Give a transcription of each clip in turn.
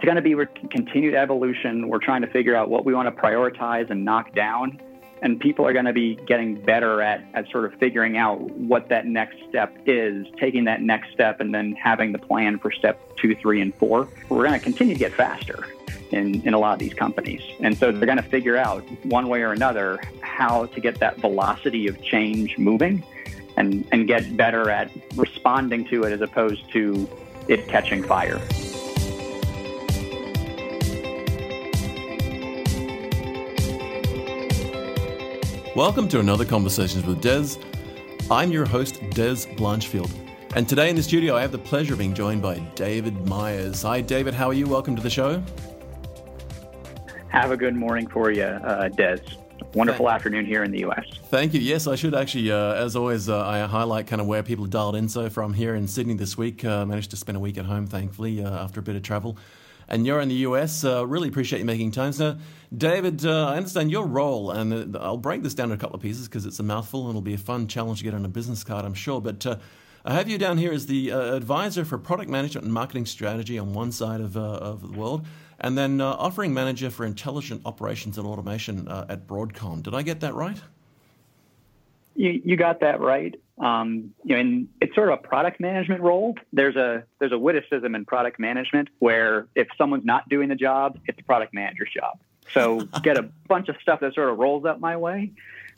it's going to be continued evolution. We're trying to figure out what we want to prioritize and knock down. And people are going to be getting better at, at sort of figuring out what that next step is, taking that next step, and then having the plan for step two, three, and four. We're going to continue to get faster in, in a lot of these companies. And so they're going to figure out one way or another how to get that velocity of change moving and, and get better at responding to it as opposed to it catching fire. Welcome to another Conversations with Dez. I'm your host, Dez Blanchfield. And today in the studio, I have the pleasure of being joined by David Myers. Hi, David. How are you? Welcome to the show. Have a good morning for you, uh, Dez. Wonderful Thank afternoon here in the U.S. Thank you. Yes, I should actually, uh, as always, uh, I highlight kind of where people are dialed in. So from here in Sydney this week, uh, managed to spend a week at home, thankfully, uh, after a bit of travel and you're in the US. Uh, really appreciate you making time. So, David, uh, I understand your role, and uh, I'll break this down to a couple of pieces because it's a mouthful and it'll be a fun challenge to get on a business card, I'm sure. But uh, I have you down here as the uh, advisor for product management and marketing strategy on one side of, uh, of the world, and then offering manager for intelligent operations and automation at Broadcom. Did I get that right? You, you got that right. Um, you know, and it's sort of a product management role. There's a there's a witticism in product management where if someone's not doing the job, it's the product manager's job. So get a bunch of stuff that sort of rolls up my way.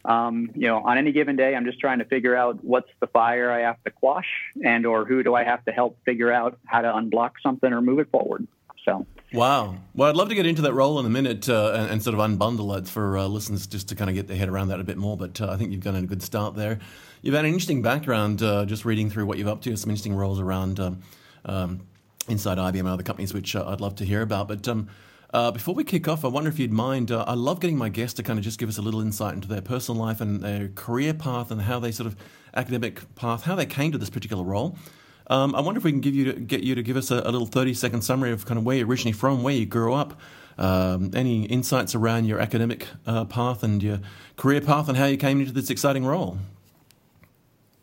Um, you know, on any given day, I'm just trying to figure out what's the fire I have to quash, and or who do I have to help figure out how to unblock something or move it forward. So Wow. Well, I'd love to get into that role in a minute uh, and, and, sort of unbundle it for uh, listeners just to kind of get their head around that a bit more. But uh, I think you've done a good start there. You've had an interesting background uh, just reading through what you've up to, some interesting roles around um, um, inside IBM and other companies, which uh, I'd love to hear about. But um, uh, before we kick off, I wonder if you'd mind. I love getting my guests to kind of just give us a little insight into their personal life and their career path and how they sort of academic path, how they came to this particular role. Um, I wonder if we can give you to, get you to give us a, a, little thirty second summary of kind of where you're originally from, where you grew up, um, any insights around your academic uh, path and your career path, and how you came into this exciting role.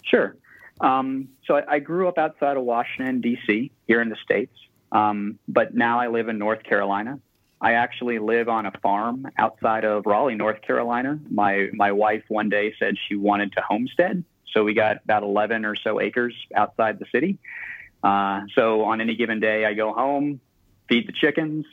Sure. Um, so I, I, grew up outside of Washington D.C. here in the states, um, but now I live in North Carolina. I actually live on a farm outside of Raleigh, North Carolina. My my wife one day said she wanted to homestead, so we got about 11 or so acres outside the city. Uh, so on any given day, I go home, feed the chickens,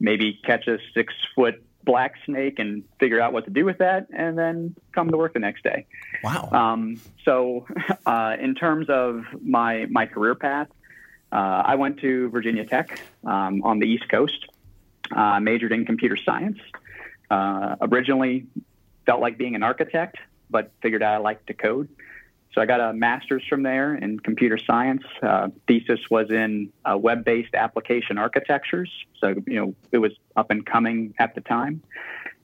maybe catch a six foot black snake and figure out what to do with that, and then come to work the next day. Wow. Um, so, uh, in terms of my my career path, uh, I went to Virginia Tech um, on the East Coast, uh, majored in computer science. Uh, originally, felt like being an architect, but figured out I liked to code. So I got a master's from there in computer science. Uh, thesis was in uh, web-based application architectures. So you know it was up and coming at the time,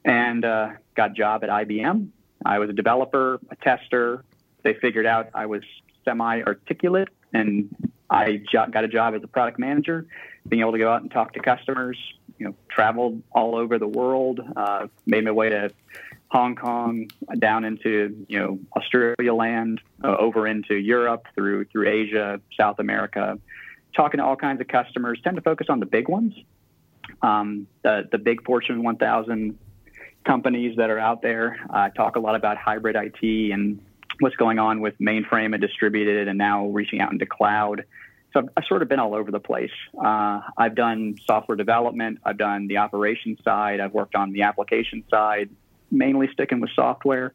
and uh, got a job at IBM. I was a developer, a tester. They figured out I was semi-articulate, and I jo- got a job as a product manager, being able to go out and talk to customers. You know, traveled all over the world, uh, made my way to Hong Kong down into you know Australia land, uh, over into Europe through through Asia, South America, talking to all kinds of customers. Tend to focus on the big ones, um, the the big Fortune 1000 companies that are out there. Uh, talk a lot about hybrid IT and what's going on with mainframe and distributed, and now reaching out into cloud. So I've, sort of been all over the place. Uh, I've done software development. I've done the operations side. I've worked on the application side mainly sticking with software,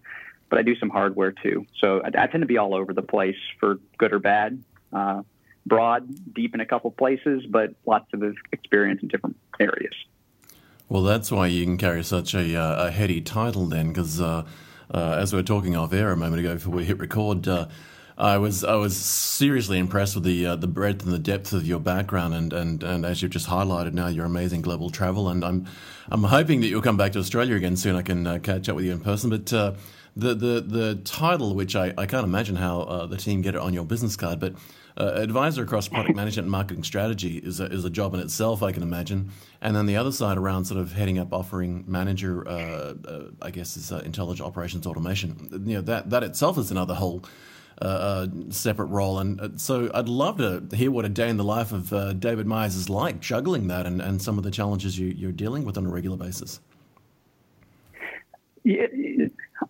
but I do some hardware too. So I, I tend to be all over the place for good or bad. Uh, broad, deep in a couple places, but lots of experience in different areas. Well, that's why you can carry such a, uh, a heady title then, because uh, uh, as we were talking off air a moment ago before we hit record, uh, I was I was seriously impressed with the uh, the breadth and the depth of your background, and, and, and as you've just highlighted now, your amazing global travel. And I'm I'm hoping that you'll come back to Australia again soon. I can uh, catch up with you in person. But uh, the the the title, which I, I can't imagine how uh, the team get it on your business card, but uh, advisor across product management and marketing strategy is a, is a job in itself, I can imagine. And then the other side around sort of heading up offering manager, uh, I guess, is intelligent operations automation. You know that that itself is another whole uh, separate role. And uh, so I'd love to hear what a day in the life of uh, David Myers is like, juggling that and, and some of the challenges you, you're dealing with on a regular basis. Yeah,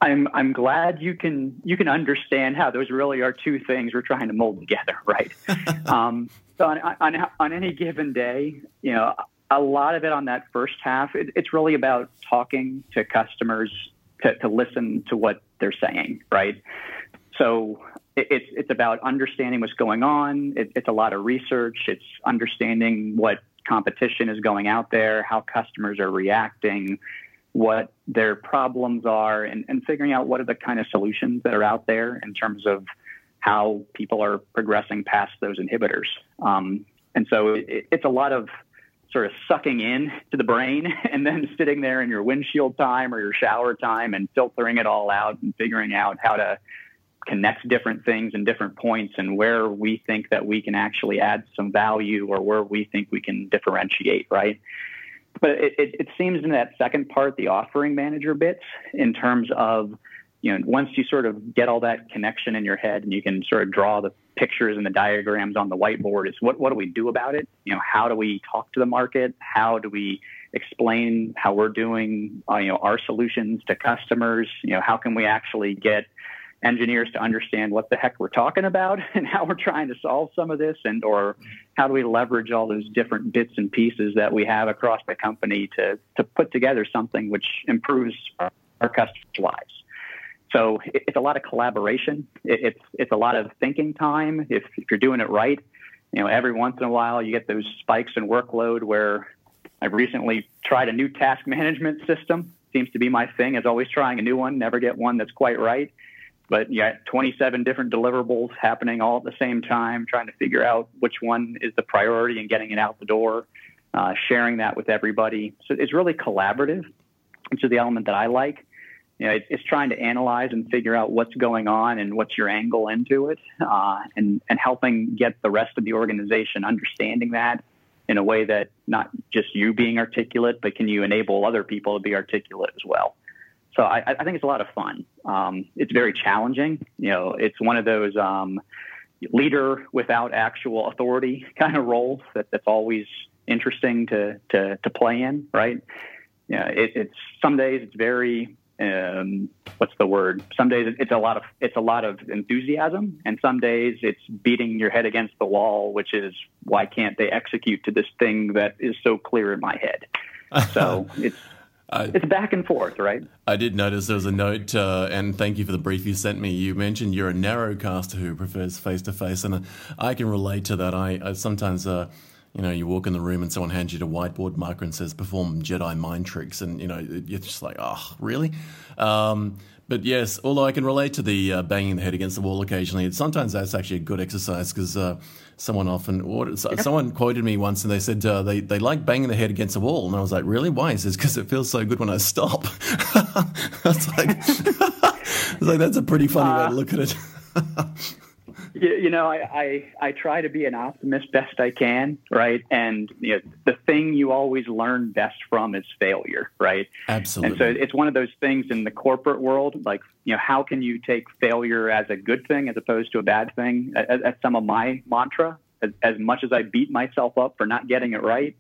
I'm I'm glad you can you can understand how those really are two things we're trying to mold together, right? um, so on, on on any given day, you know, a lot of it on that first half, it, it's really about talking to customers to, to listen to what they're saying, right? So it, it's it's about understanding what's going on. It, it's a lot of research. It's understanding what competition is going out there, how customers are reacting, what their problems are, and, and figuring out what are the kind of solutions that are out there in terms of how people are progressing past those inhibitors. Um, and so it, it's a lot of sort of sucking in to the brain and then sitting there in your windshield time or your shower time and filtering it all out and figuring out how to connect different things and different points and where we think that we can actually add some value or where we think we can differentiate, right? But it, it, it seems in that second part, the offering manager bits, in terms of you know, once you sort of get all that connection in your head and you can sort of draw the pictures and the diagrams on the whiteboard, is what, what do we do about it? You know, how do we talk to the market? How do we explain how we're doing, uh, you know, our solutions to customers? You know, how can we actually get engineers to understand what the heck we're talking about and how we're trying to solve some of this and or how do we leverage all those different bits and pieces that we have across the company to to put together something which improves our, our customers' lives. So it's a lot of collaboration. It's it's a lot of thinking time. If, if you're doing it right, you know, every once in a while you get those spikes in workload where I've recently tried a new task management system. Seems to be my thing. Is always trying a new one. Never get one that's quite right. But got 27 different deliverables happening all at the same time, trying to figure out which one is the priority and getting it out the door, uh, sharing that with everybody. So it's really collaborative, which is the element that I like you know, it's, it's, trying to analyze and figure out what's going on and what's your angle into it, uh, and and helping get the rest of the organization understanding that in a way that not just you being articulate, but can you enable other people to be articulate as well. So I, I think it's a lot of fun. Um, it's very challenging. You know, it's one of those um, leader without actual authority kind of roles that, that's always interesting to, to, to play in, right? Yeah, it, it's some days it's very um, what's the word? Some days it's a lot of it's a lot of enthusiasm, and some days it's beating your head against the wall, which is why can't they execute to this thing that is so clear in my head? So it's. I, it's back and forth, right? I did notice there was a note, uh, and thank you for the brief you sent me. You mentioned you're a narrowcaster who prefers face to face, and I can relate to that. I, I sometimes uh, you know, you walk in the room and someone hands you a whiteboard marker and says, perform Jedi mind tricks. And, you know, you're just like, oh, really? Um, but yes, although I can relate to the uh, banging the head against the wall occasionally, sometimes that's actually a good exercise because uh, someone often, or, someone quoted me once and they said uh, they, they like banging their head against the wall. And I was like, really? Why? He says, because it feels so good when I stop. I was like, I was like, that's a pretty funny way to uh, look at it. you, you know, I, I, I try to be an optimist best I can, right? And you know, the thing you always learn best from is failure, right? Absolutely. And so it's one of those things in the corporate world, like you know, how can you take failure as a good thing as opposed to a bad thing? That's some of my mantra. As, as much as I beat myself up for not getting it right,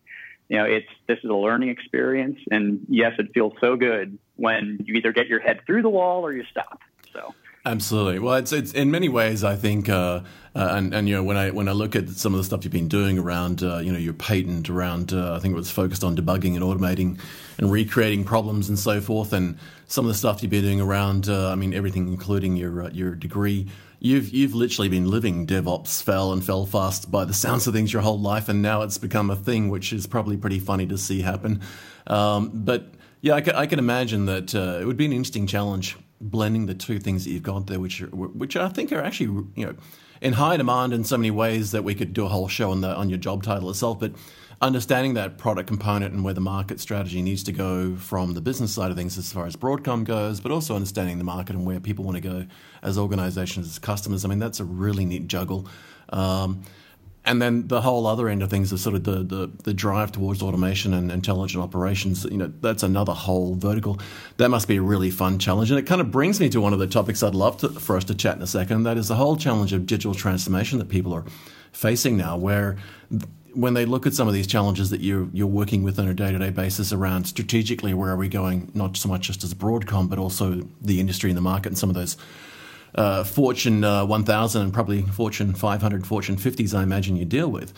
you know, it's this is a learning experience, and yes, it feels so good when you either get your head through the wall or you stop. So. Absolutely. Well, it's it's in many ways. I think, uh, uh, and and you know, when I when I look at some of the stuff you've been doing around, uh, you know, your patent around, uh, I think it was focused on debugging and automating and recreating problems and so forth, and some of the stuff you've been doing around, uh, I mean, everything, including your uh, your degree. You've you've literally been living DevOps fell and fell fast by the sounds of things your whole life, and now it's become a thing, which is probably pretty funny to see happen. Um, but yeah, I can, I can imagine that it would be an interesting challenge blending the two things that you've got there, which are, which I think are actually you know in high demand in so many ways that we could do a whole show on the on your job title itself, but understanding that product component and where the market strategy needs to go from the business side of things as far as Broadcom goes, but also understanding the market and where people want to go as organizations, as customers. I mean, that's a really neat juggle. Um, and then the whole other end of things is sort of the, the, the, drive towards automation and intelligent operations. You know, that's another whole vertical. That must be a really fun challenge. And it kind of brings me to one of the topics I'd love to, for us to chat in a second. That is the whole challenge of digital transformation that people are facing now, where when they look at some of these challenges that you're, you're working with on a day to day basis around strategically, where are we going, not so much just as Broadcom, but also the industry and the market and some of those uh, Fortune uh, 1000 and probably Fortune 500, Fortune 50s, I imagine you deal with.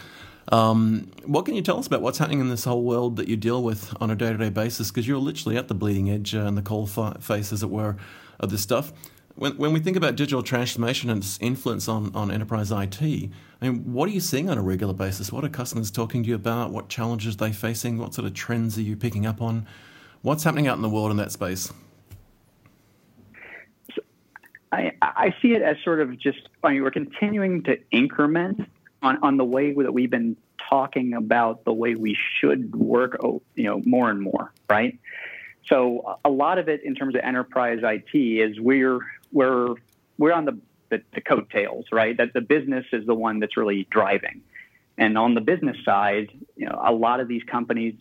Um, what can you tell us about what's happening in this whole world that you deal with on a day to day basis? Because you're literally at the bleeding edge uh, and the cold face, as it were, of this stuff. When, when we think about digital transformation and its influence on, on enterprise IT, I mean, what are you seeing on a regular basis? What are customers talking to you about? What challenges are they facing? What sort of trends are you picking up on? What's happening out in the world in that space? I, I see it as sort of just, I mean, we're continuing to increment on, on the way that we've been talking about the way we should work, oh, you know, more and more, right? So a lot of it in terms of enterprise IT is we're we're we're on the, the, the coattails, right? That the business is the one that's really driving. And on the business side, you know, a lot of these companies,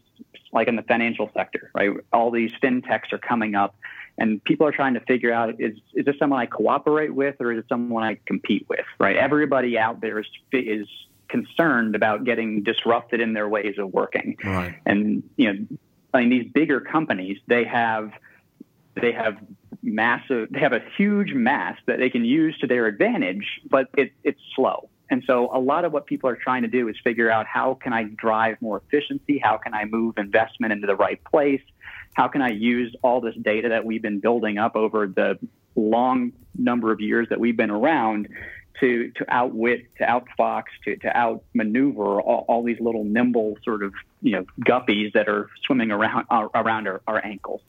like in the financial sector, right? All these fintechs are coming up and people are trying to figure out is is this someone I cooperate with or is it someone I compete with? Right? Everybody out there is is concerned about getting disrupted in their ways of working. Right. And you know, I mean these bigger companies they have they have massive they have a huge mass that they can use to their advantage, but it, it's slow. And so a lot of what people are trying to do is figure out how can I drive more efficiency? How can I move investment into the right place? How can I use all this data that we've been building up over the long number of years that we've been around to to outwit, to outfox, to to outmaneuver all, all these little nimble sort of you know guppies that are swimming around uh, around our, our ankles,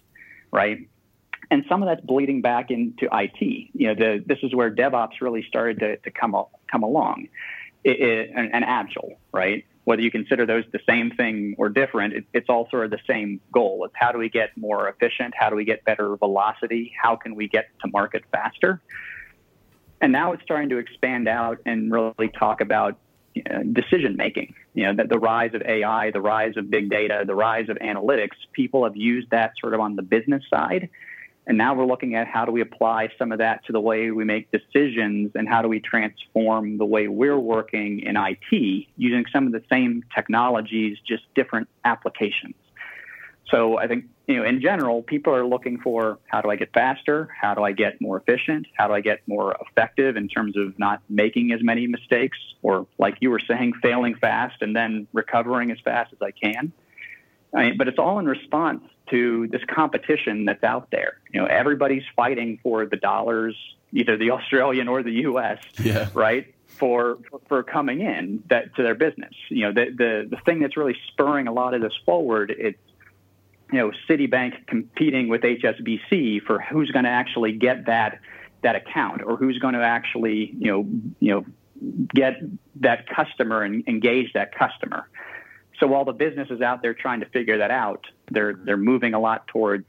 right? And some of that's bleeding back into IT. You know, the, this is where DevOps really started to, to come come along, it, it, and, and Agile, right? Whether you consider those the same thing or different, it, it's all sort of the same goal. It's how do we get more efficient? How do we get better velocity? How can we get to market faster? And now it's starting to expand out and really talk about you know, decision making. You know, that the rise of AI, the rise of big data, the rise of analytics, people have used that sort of on the business side and now we're looking at how do we apply some of that to the way we make decisions and how do we transform the way we're working in IT using some of the same technologies, just different applications. So I think, you know, in general, people are looking for how do I get faster? How do I get more efficient? How do I get more effective in terms of not making as many mistakes or like you were saying, failing fast and then recovering as fast as I can? I mean, but it's all in response to this competition that's out there. You know, everybody's fighting for the dollars, either the Australian or the U.S. Yeah. Right for for coming in that to their business. You know, the the the thing that's really spurring a lot of this forward. It's you know Citibank competing with HSBC for who's going to actually get that that account or who's going to actually you know you know get that customer and engage that customer. So while the business is out there trying to figure that out, they're they're moving a lot towards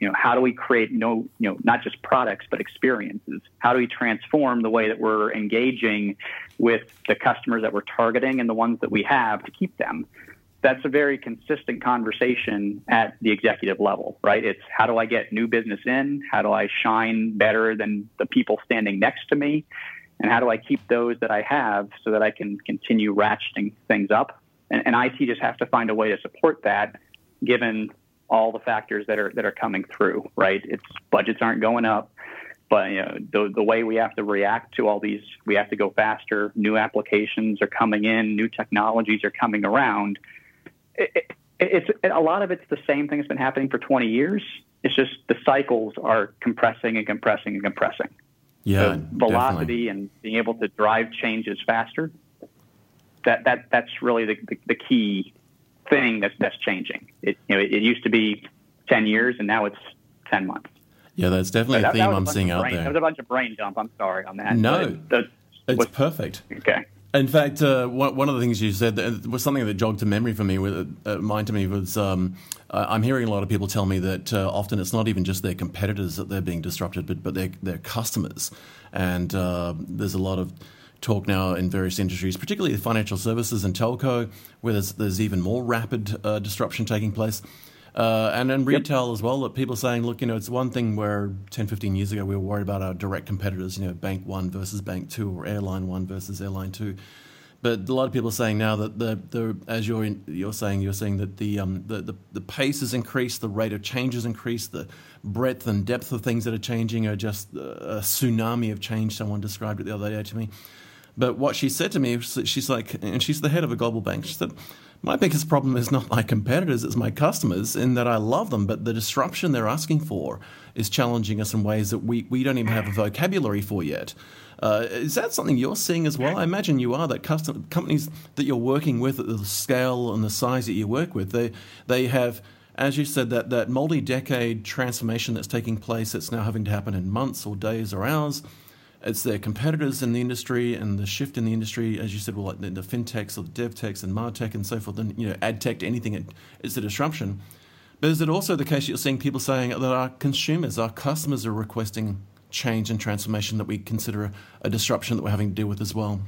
you know how do we create no you know not just products but experiences? How do we transform the way that we're engaging with the customers that we're targeting and the ones that we have to keep them? That's a very consistent conversation at the executive level right? It's how do i get new business in? How do i shine better than the people standing next to me? And how do i keep those that i have so that i can continue ratcheting things up and, and IT just has to find a way to support that, given all the factors that are that are coming through. Right? Its budgets aren't going up, but you know the the way we have to react to all these, we have to go faster. New applications are coming in, new technologies are coming around. It, it, it's a lot of it's the same thing that's been happening for 20 years. It's just the cycles are compressing and compressing and compressing. Yeah, velocity definitely. and being able to drive changes faster that that that's really the, the, the key thing that's that's changing. It you know it, it, used to be ten years and now it's ten months. Yeah, that's definitely that, a theme I'm seeing out brain, there. That was a bunch of brain dump. I'm sorry on that. No, the, it's perfect. Okay. In fact, uh, one, of the things you said was something that jogged to memory for me, with, uh, mind to me, was um, I'm hearing a lot of people tell me that uh, often it's not even just their competitors that they're being disrupted, but, but their, their customers. And uh, there's a lot of talk now in various industries, particularly the financial services and telco, where there's, there's even more rapid uh, disruption taking place. Uh, and in retail yep. as well, that people are saying, look, you know, it's one thing where 10, 15 years ago we were worried about our direct competitors, you know, Bank One versus Bank Two or Airline One versus Airline Two. But a lot of people are saying now that the, the as you're in, you're saying you're saying that the, um, the, the the pace has increased, the rate of change has increased, the breadth and depth of things that are changing are just a tsunami of change. Someone described it the other day to me. But what she said to me, she's like, and she's the head of a global bank. She said, my biggest problem is not my competitors, it's my customers, in that I love them, but the disruption they're asking for is challenging us in ways that we, we don't even have a vocabulary for yet. Uh, is that something you're seeing as well? I imagine you are. That custom, companies that you're working with at the scale and the size that you work with, they they have, as you said, that that multi-decade transformation that's taking place. That's now having to happen in months or days or hours it's their competitors in the industry and the shift in the industry, as you said, well, like the, the fintechs or the devtechs and martech and so forth, and you know, ad tech to anything, it's a disruption. But is it also the case you're seeing people saying that our consumers, our customers are requesting change and transformation that we consider a, a disruption that we're having to deal with as well?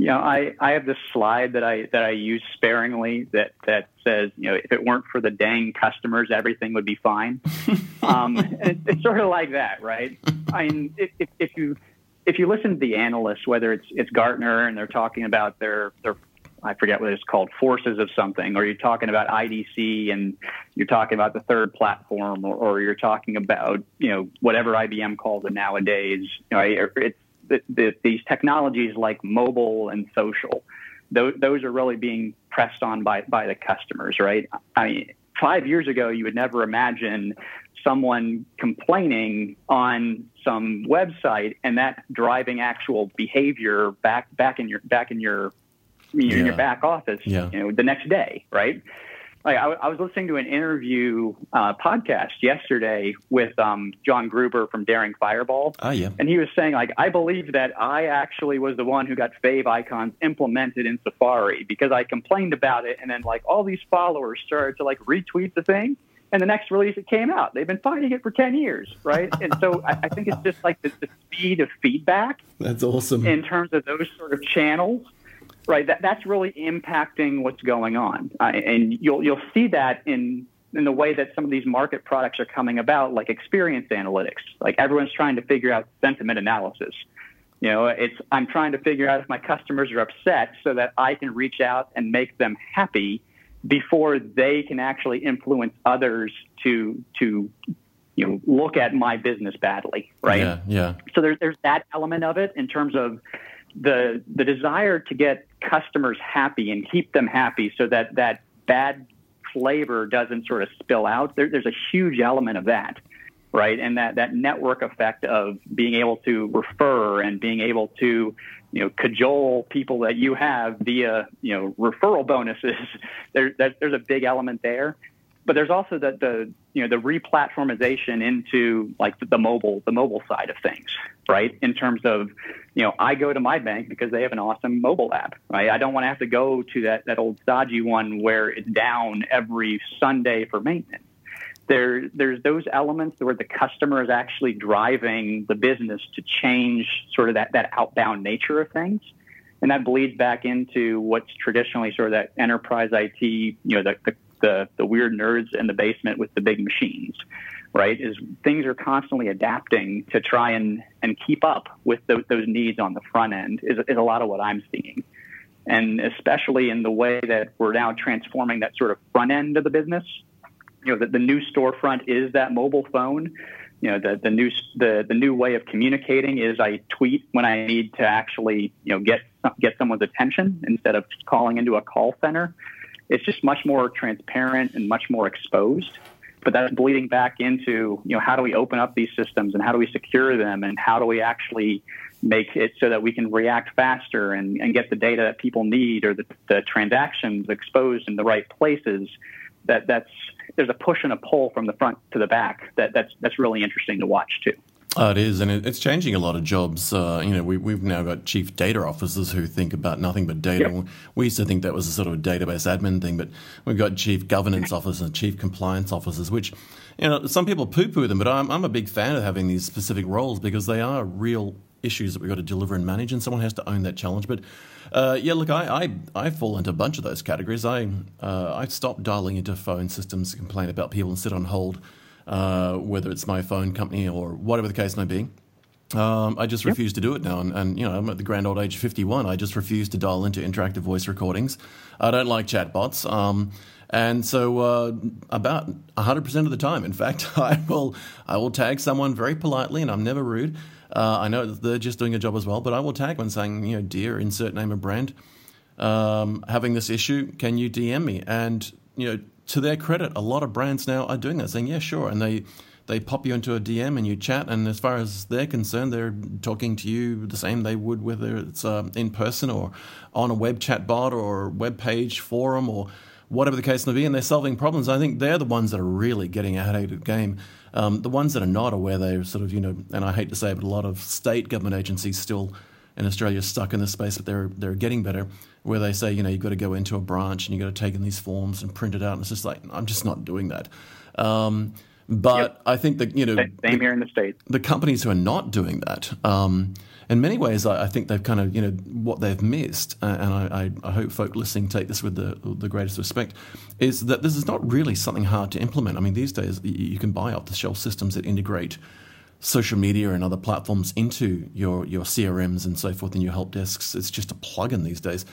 You know, I, I have this slide that I that I use sparingly that that says, you know, if it weren't for the dang customers, everything would be fine. um, it, it's sort of like that, right? I mean, if, if you if you listen to the analysts, whether it's it's Gartner and they're talking about their their I forget what it's called, forces of something, or you're talking about IDC and you're talking about the third platform, or, or you're talking about you know whatever IBM calls it nowadays. You know, it's the, the, these technologies like mobile and social, those, those are really being pressed on by, by the customers, right? I mean, five years ago, you would never imagine someone complaining on some website and that driving actual behavior back back in your back in your yeah. in your back office yeah. you know the next day right like I, I was listening to an interview uh, podcast yesterday with um, John Gruber from Daring Fireball. Oh yeah, and he was saying like I believe that I actually was the one who got favicons implemented in Safari because I complained about it, and then like all these followers started to like retweet the thing. And the next release it came out. They've been fighting it for ten years, right? and so I, I think it's just like the, the speed of feedback. That's awesome. In terms of those sort of channels, right? That, that's really impacting what's going on, uh, and you'll you'll see that in in the way that some of these market products are coming about, like experience analytics. Like everyone's trying to figure out sentiment analysis. You know, it's I'm trying to figure out if my customers are upset so that I can reach out and make them happy before they can actually influence others to to you know look at my business badly, right? Yeah, yeah. So there's there's that element of it in terms of the the desire to get customers happy and keep them happy so that that bad flavor doesn't sort of spill out. There, there's a huge element of that, right? And that that network effect of being able to refer and being able to you know cajole people that you have via you know referral bonuses. there, there's a big element there but there's also the, the you know the replatformization into like the, mobile the mobile side of things right? In terms of you know i go to my bank because they have an awesome mobile app right? I don't want to have to go to that that old stodgy one where it's down every sunday for maintenance. There there's those elements where the customer is actually driving the business to change sort of that that outbound nature of things. And that bleeds back into what's traditionally sort of that enterprise IT, you know, the, the the the weird nerds in the basement with the big machines, right? Is things are constantly adapting to try and and keep up with the, those needs on the front end is is a lot of what I'm seeing, and especially in the way that we're now transforming that sort of front end of the business. You know, the, the new storefront is that mobile phone you know the the new the the new way of communicating is I tweet when I need to actually you know get get someone's attention instead of calling into a call center it's just much more transparent and much more exposed. But that's bleeding back into, you know, how do we open up these systems and how do we secure them and how do we actually make it so that we can react faster and, and get the data that people need or the, the transactions exposed in the right places. That that's there's a push and a pull from the front to the back that that's that's really interesting to watch too. Oh, it is, and it's changing a lot of jobs. Uh, you know, we, have now got chief data officers who think about nothing but data. Yep. We used to think that was a sort of database admin thing, but we've got chief governance officers and chief compliance officers, which, you know, some people poo-poo them, but I'm, I'm a big fan of having these specific roles because they are real issues that we've got to deliver and manage, and someone has to own that challenge. But uh, yeah, look, I, I, I fall into a bunch of those categories. I uh, I stopped dialing into phone systems to complain about people and sit on hold, uh, whether it's my phone company or whatever the case may be. Um, I just yep. refuse to do it now, and, and, you know I'm at the grand old age of 51. I just refuse to dial into interactive voice recordings. I don't like chatbots, um, and so uh, about 100 percent of the time, in fact, I will I will tag someone very politely, and I'm never rude. Uh, I know they're just doing a job as well, but I will tag them saying, you know, dear, insert name of brand, um, having this issue, can you DM me? And you know, to their credit, a lot of brands now are doing that, saying, yeah, sure, and they they pop you into a DM and you chat, and as far as they're concerned, they're talking to you the same they would whether it's uh, in person or on a web chat bot or web page forum or whatever the case may be, and they're solving problems. I think they're the ones that are really getting ahead of the game. Um, the ones that are not are where they're sort of, you know, and I hate to say it, but a lot of state government agencies still in Australia are stuck in this space, but they're they're getting better. Where they say, you know, you've got to go into a branch and you've got to take in these forms and print it out. And it's just like, I'm just not doing that. Um, but yep. I think that, you know, same the, here in the States. The companies who are not doing that, um, in many ways, I, I, think they've kind of, you know, what they've missed, uh, and I, I, hope folk listening take this with the, the greatest respect, is that this is not really something hard to implement. I mean, these days you can buy off the shelf systems that integrate social media and other platforms into your, your CRMs and so forth and your help desks. It's just a plug-in these days.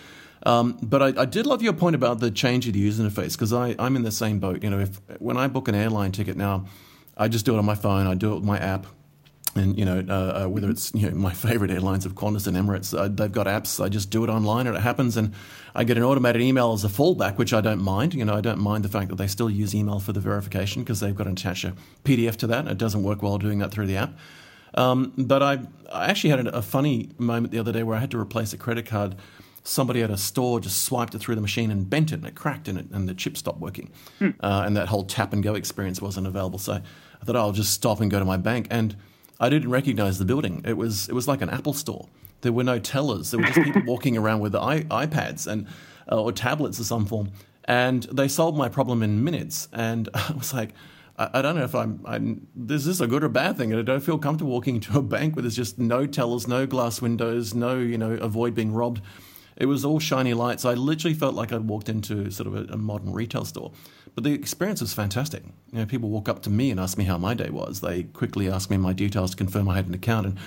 Um, but I, I, did love your point about the change of the user interface because I'm in the same boat. You know, if when I book an airline ticket now, I just do it on my phone. I do it with my app and you know uh, uh, whether it's you know my favorite airlines of Qantas and Emirates, uh, they've got apps. I just do it online and it happens, and I get an automated email as a fallback, which I don't mind. You know, I don't mind the fact that they still use email for the verification because they've got to attach a PDF to that. It doesn't work well doing that through the app. Um, but I, I actually had a, a funny moment the other day where I had to replace a credit card. Somebody at a store just swiped it through the machine and bent it, and it cracked, and, it, and the chip stopped working. Hmm. Uh, and that whole tap and go experience wasn't available. So I thought, oh, I'll just stop and go to my bank. And I didn't recognize the building. It was it was like an Apple store. There were no tellers. There were just people walking around with iPads and uh, or tablets of some form. And they solved my problem in minutes. And I was like, I, I don't know if I'm, I'm, is this a good or bad thing? And I don't feel comfortable walking into a bank where there's just no tellers, no glass windows, no, you know, avoid being robbed. It was all shiny lights. I literally felt like I'd walked into sort of a, a, modern retail store. But the experience was fantastic. You know, people walk up to me and ask me how my day was. They quickly ask me my details to confirm I had an account. And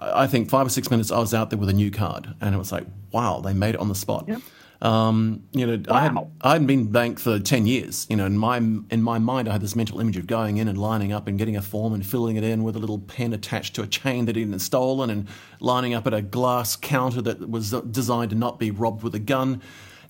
I think five or six minutes I was out there with a new card. And it was like, wow, they made it on the spot. Yep. Um, you know, wow. I, had, I hadn't been bank for 10 years. You know, in my, in my mind, I had this mental image of going in and lining up and getting a form and filling it in with a little pen attached to a chain that he'd stolen and lining up at a glass counter that was designed to not be robbed with a gun.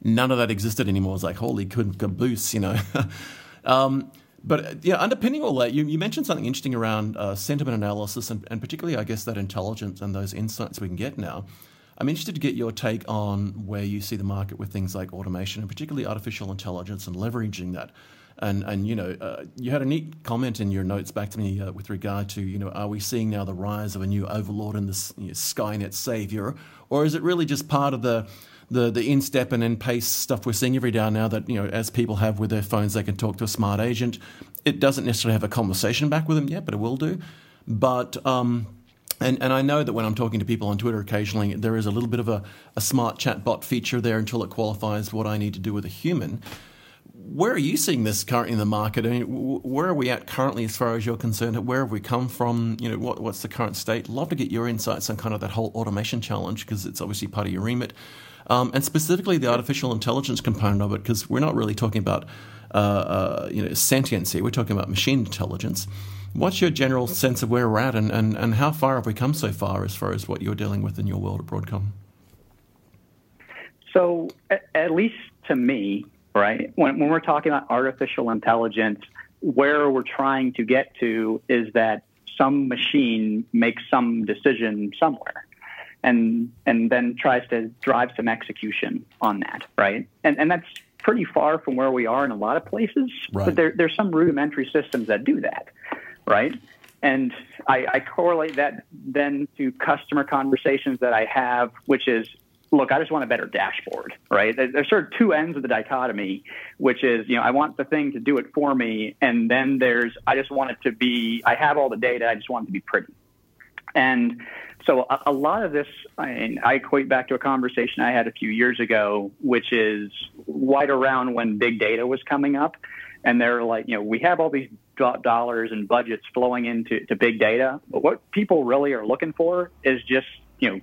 None of that existed anymore. It was like, holy caboose, you know. um, but yeah, underpinning all that, you, you mentioned something interesting around uh, sentiment analysis and, and particularly, I guess, that intelligence and those insights we can get now. I'm interested to get your take on where you see the market with things like automation and particularly artificial intelligence and leveraging that. And, and you know, uh, you had a neat comment in your notes back to me uh, with regard to, you know, are we seeing now the rise of a new overlord and this you know, Skynet savior? Or is it really just part of the, the, the in-step and in-pace stuff we're seeing every day now that, you know, as people have with their phones, they can talk to a smart agent. It doesn't necessarily have a conversation back with them yet, but it will do. But... Um, and, and I know that when I'm talking to people on Twitter occasionally, there is a little bit of a, a smart chat bot feature there until it qualifies what I need to do with a human. Where are you seeing this currently in the market? I mean, where are we at currently as far as you're concerned? Where have we come from? You know, what, what's the current state? Love to get your insights on kind of that whole automation challenge because it's obviously part of your remit, um, and specifically the artificial intelligence component of it because we're not really talking about uh, uh, you know sentience here. We're talking about machine intelligence. What's your general sense of where we're at and, and, and how far have we come so far as far as what you're dealing with in your world at Broadcom? So, at least to me, right, when, when we're talking about artificial intelligence, where we're trying to get to is that some machine makes some decision somewhere and and then tries to drive some execution on that, right? And and that's pretty far from where we are in a lot of places, right. but there, there's some rudimentary systems that do that right? And I, I correlate that then to customer conversations that I have, which is look, I just want a better dashboard, right? There's sort of two ends of the dichotomy, which is, you know, I want the thing to do it for me. And then there's, I just want it to be, I have all the data, I just want it to be pretty. And so a, a lot of this, I, I equate back to a conversation I had a few years ago, which is right around when big data was coming up. And they're like, you know, we have all these dollars and budgets flowing into to big data, but what people really are looking for is just, you know,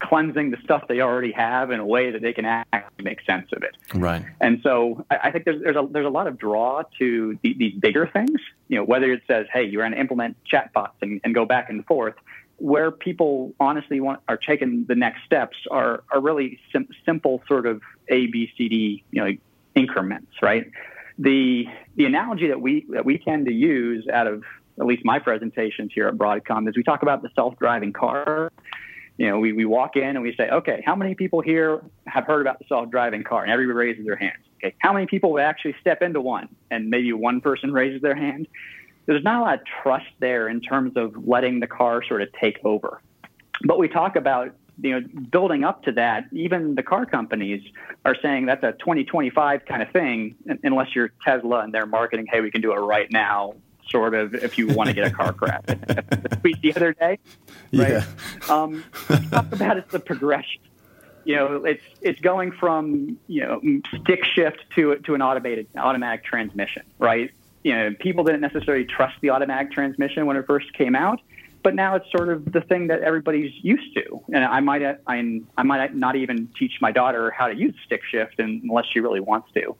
cleansing the stuff they already have in a way that they can actually make sense of it. Right. And so I, I think there's there's a there's a lot of draw to the, these bigger things. You know, whether it says, hey, you're going to implement chatbots and, and go back and forth. Where people honestly want are taking the next steps are are really sim- simple sort of A B C D you know increments, right? The the analogy that we that we tend to use out of at least my presentations here at Broadcom is we talk about the self-driving car you know, we, we walk in and we say, okay, how many people here have heard about the self-driving car? And everybody raises their hands. Okay, how many people would actually step into one? And maybe one person raises their hand. There's not a lot of trust there in terms of letting the car sort of take over. But we talk about, you know, building up to that. Even the car companies are saying that's a 2025 kind of thing, unless you're Tesla and they're marketing, hey, we can do it right now sort of if you want to get a car crash. tweet the other day, right? Yeah. Um, talk about it's the progression. You know, it's it's going from you know stick shift to to an automated automatic transmission, right? You know, people didn't necessarily trust the automatic transmission when it first came out, but now it's sort of the thing that everybody's used to. And I might I, I might not even teach my daughter how to use stick shift unless she really wants to.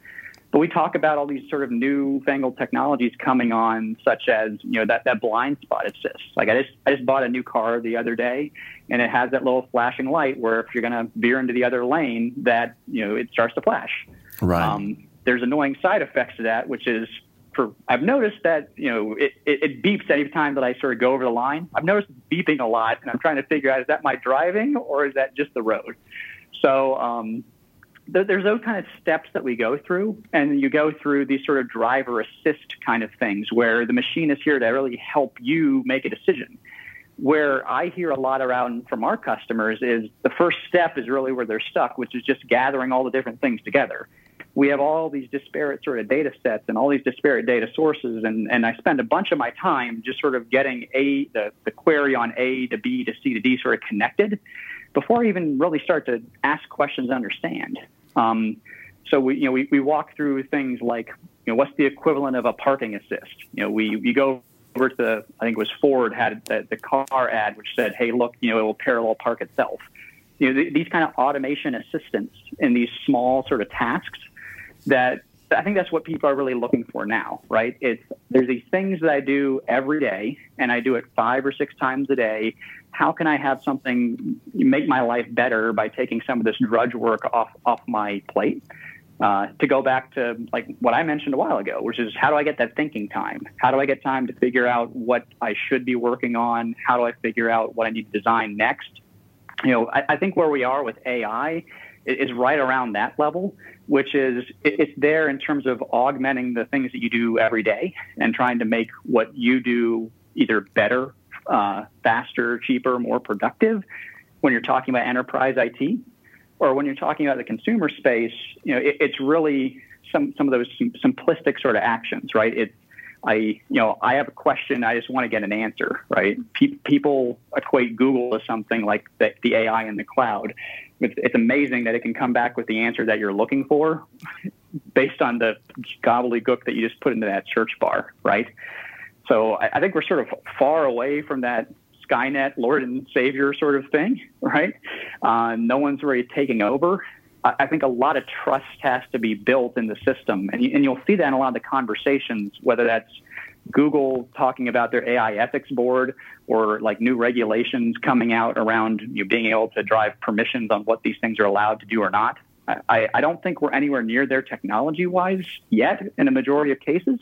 But we talk about all these sort of newfangled technologies coming on, such as you know that that blind spot assist. Like I just I just bought a new car the other day, and it has that little flashing light where if you're going to veer into the other lane, that you know it starts to flash. Right. Um, there's annoying side effects to that, which is for I've noticed that you know it, it, it beeps any time that I sort of go over the line. I've noticed beeping a lot, and I'm trying to figure out is that my driving or is that just the road. So um, there's those kind of steps that we go through, and you go through these sort of driver assist kind of things where the machine is here to really help you make a decision. Where I hear a lot around from our customers is the first step is really where they're stuck, which is just gathering all the different things together. We have all these disparate sort of data sets and all these disparate data sources, and, and I spend a bunch of my time just sort of getting a the, the query on A to B to C to D sort of connected before I even really start to ask questions and understand. Um, so we, you know, we, we walk through things like, you know, what's the equivalent of a parking assist? You know, we, we go over to I think it was Ford had the, the car ad which said, hey, look, you know, it will parallel park itself. You know, th- these kind of automation assistance in these small sort of tasks that I think that's what people are really looking for now, right? It's there's these things that I do every day, and I do it five or six times a day, how can I have something make my life better by taking some of this drudge work off off my plate? Uh, to go back to like what I mentioned a while ago, which is how do I get that thinking time? How do I get time to figure out what I should be working on? How do I figure out what I need to design next? You know, I, I think where we are with AI is right around that level, which is it's there in terms of augmenting the things that you do every day and trying to make what you do either better uh, faster, cheaper, more productive when you're talking about enterprise IT, or when you're talking about the consumer space, you know, it, it's really some some of those simplistic sort of actions, right? It's I, you know, I have a question. I just want to get an answer, right? Pe- people equate Google to something like the, the AI in the cloud. It's, it's, amazing that it can come back with the answer that you're looking for based on the gobbledygook that you just put into that search bar, right? So I, I think we're sort of far away from that Skynet Lord and Savior sort of thing, right? Uh, no one's really taking over. I, I think a lot of trust has to be built in the system, and, you, and you'll see that in a lot of the conversations, whether that's Google talking about their AI ethics board or like new regulations coming out around you know, being able to drive permissions on what these things are allowed to do or not. I, I don't think we're anywhere near there technology wise yet in a majority of cases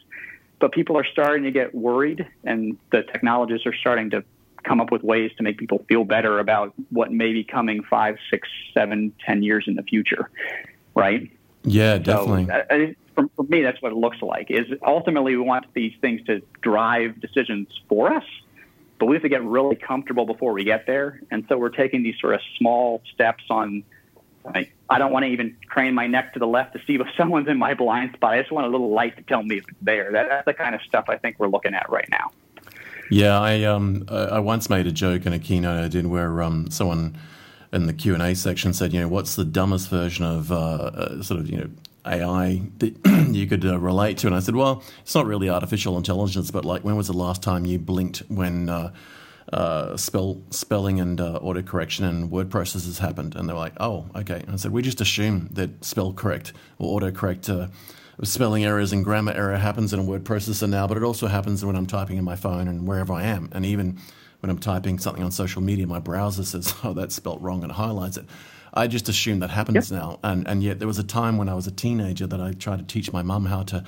but people are starting to get worried, and the technologists are starting to come up with ways to make people feel better about what may be coming five, six, seven, ten years in the future, right? Yeah, definitely. So, for, for me, that's what it looks like. Is ultimately we want these things to drive decisions for us, but we have to get really comfortable before we get there. And so we're taking these sort of small steps on like, I don't want to even crane my neck to the left to see if someone's in my blind spot. I just want a little light to tell me if it's there. That, that's the kind of stuff I think we're looking at right now. Yeah, I um I once made a joke in a keynote I did where um someone in the Q and A section said, you know, what's the dumbest version of uh, uh, sort of you know AI that you could uh, relate to? And I said, well, it's not really artificial intelligence, but like when was the last time you blinked when uh, uh, spell spelling and uh, autocorrection and word processes happened? And they're like, oh, okay. And I said, we just assume that spell correct or autocorrect uh, spelling errors and grammar error happens in a word processor now, but it also happens when I'm typing in my phone and wherever I am. And even when I'm typing something on social media, my browser says, oh, that's spelt wrong and highlights it. I just assume that happens yep. now. And, and yet there was a time when I was a teenager that I tried to teach my mum how to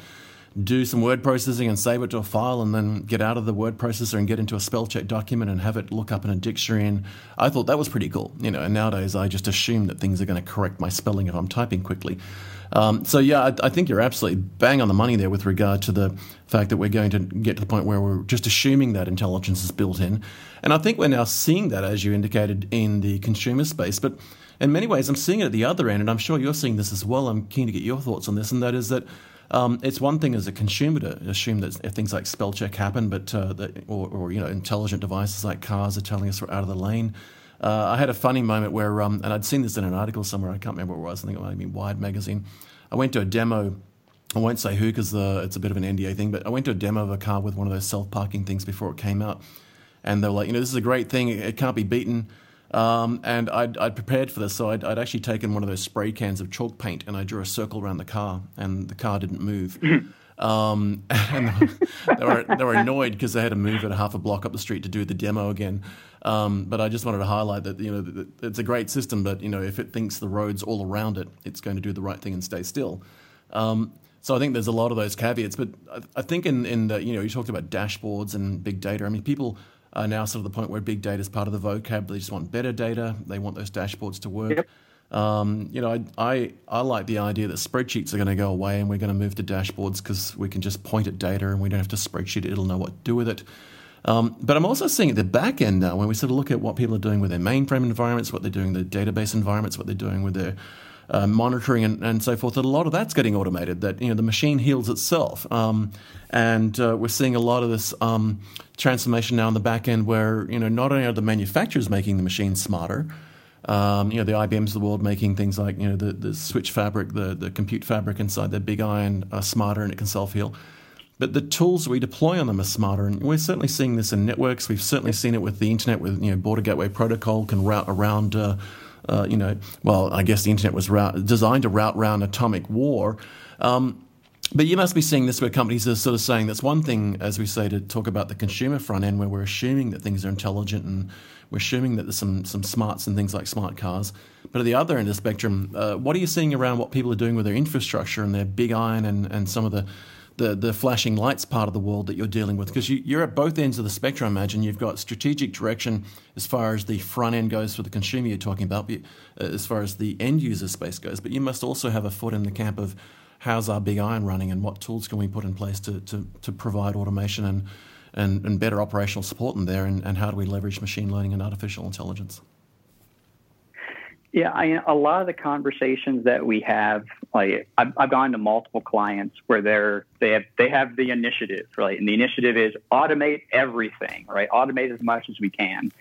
do some word processing and save it to a file and then get out of the word processor and get into a spell check document and have it look up in a dictionary. And I thought that was pretty cool, you know. And nowadays I just assume that things are going to correct my spelling if I'm typing quickly. Um, so yeah, I, I, think you're absolutely bang on the money there with regard to the fact that we're going to get to the point where we're just assuming that intelligence is built in, and I think we're now seeing that, as you indicated, in the consumer space. But in many ways, I'm seeing it at the other end, and I'm sure you're seeing this as well. I'm keen to get your thoughts on this, and that is that. Um, it's one thing as a consumer to assume that things like spell check happen, but uh, that, or, or, you know intelligent devices like cars are telling us we're out of the lane. Uh, I had a funny moment where, um, and I'd seen this in an article somewhere. I can't remember what it was. I think it might been Wired magazine. I went to a demo. I won't say who because it's a bit of an NDA thing, but I went to a demo of a car with one of those self parking things before it came out, and they were like, you know, this is a great thing. It can't be beaten. Um, and I'd, I'd, prepared for this, so I'd, I'd, actually taken one of those spray cans of chalk paint and I drew a circle around the car, and the car didn't move. Um, and they were they were annoyed because they had to move it a half a block up the street to do the demo again. Um, but I just wanted to highlight that you know it's a great system, but you know if it thinks the roads all around it, it's going to do the right thing and stay still. Um, so I think there's a lot of those caveats, but I, I think in in the, you know you talked about dashboards and big data. I mean people are now sort of the point where big data is part of the vocab. They just want better data. They want those dashboards to work. Yep. Um, you know, I, I, I like the idea that spreadsheets are going to go away and we're going to move to dashboards because we can just point at data and we don't have to spreadsheet it. It'll know what to do with it. Um, but I'm also seeing at the back end now when we sort of look at what people are doing with their mainframe environments, what they're doing with their database environments, what they're doing with their uh, monitoring and, and, so forth, that a lot of that's getting automated. That you know the machine heals itself, um, and uh, we're seeing a lot of this um, transformation now in the back end, where you know not only are the manufacturers making the machines smarter, um, you know, the IBMs of the world making things like you know the, the switch fabric, the, the compute fabric inside their big iron are smarter and it can self heal. But the tools we deploy on them are smarter, and we're certainly seeing this in networks. We've certainly seen it with the internet, with you know, border gateway protocol can route around. Uh, uh, you know, well, I guess the internet was route, designed to route around atomic war. Um, but you must be seeing this where companies are sort of saying that's one thing, as we say, to talk about the consumer front end, where we're assuming that things are intelligent and we're assuming that there's some some smarts and things like smart cars. But at the other end of the spectrum, uh, what are you seeing around what people are doing with their infrastructure and their big iron and, and some of the, the, the flashing lights part of the world that you're dealing with? Because you, are at both ends of the spectrum, I imagine. You've got strategic direction as far as the front end goes for the consumer you're talking about, uh, as far as the end user space goes. But you must also have a foot in the camp of how's our big iron running and what tools can we put in place to, to, to provide automation and and, and better operational support in there, and, and how do we leverage machine learning and artificial intelligence? Yeah, I, a lot of the conversations that we have, like I've, I've gone to multiple clients where they're they have they have the initiative, right? And the initiative is automate everything, right? Automate as much as we can,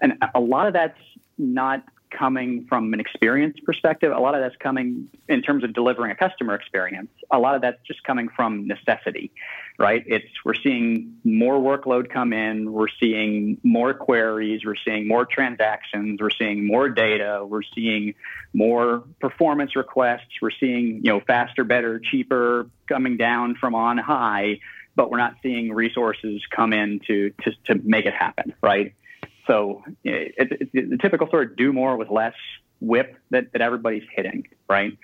and a lot of that's not coming from an experience perspective. A lot of that's coming in terms of delivering a customer experience. A lot of that's just coming from necessity, right? It's we're seeing more workload come in, we're seeing more queries, we're seeing more transactions, we're seeing more data, we're seeing more performance requests, we're seeing, you know, faster, better, cheaper coming down from on high, but we're not seeing resources come in to to, to make it happen, right? So it's it, it, the typical sort of do more with less whip that, that everybody's hitting, right?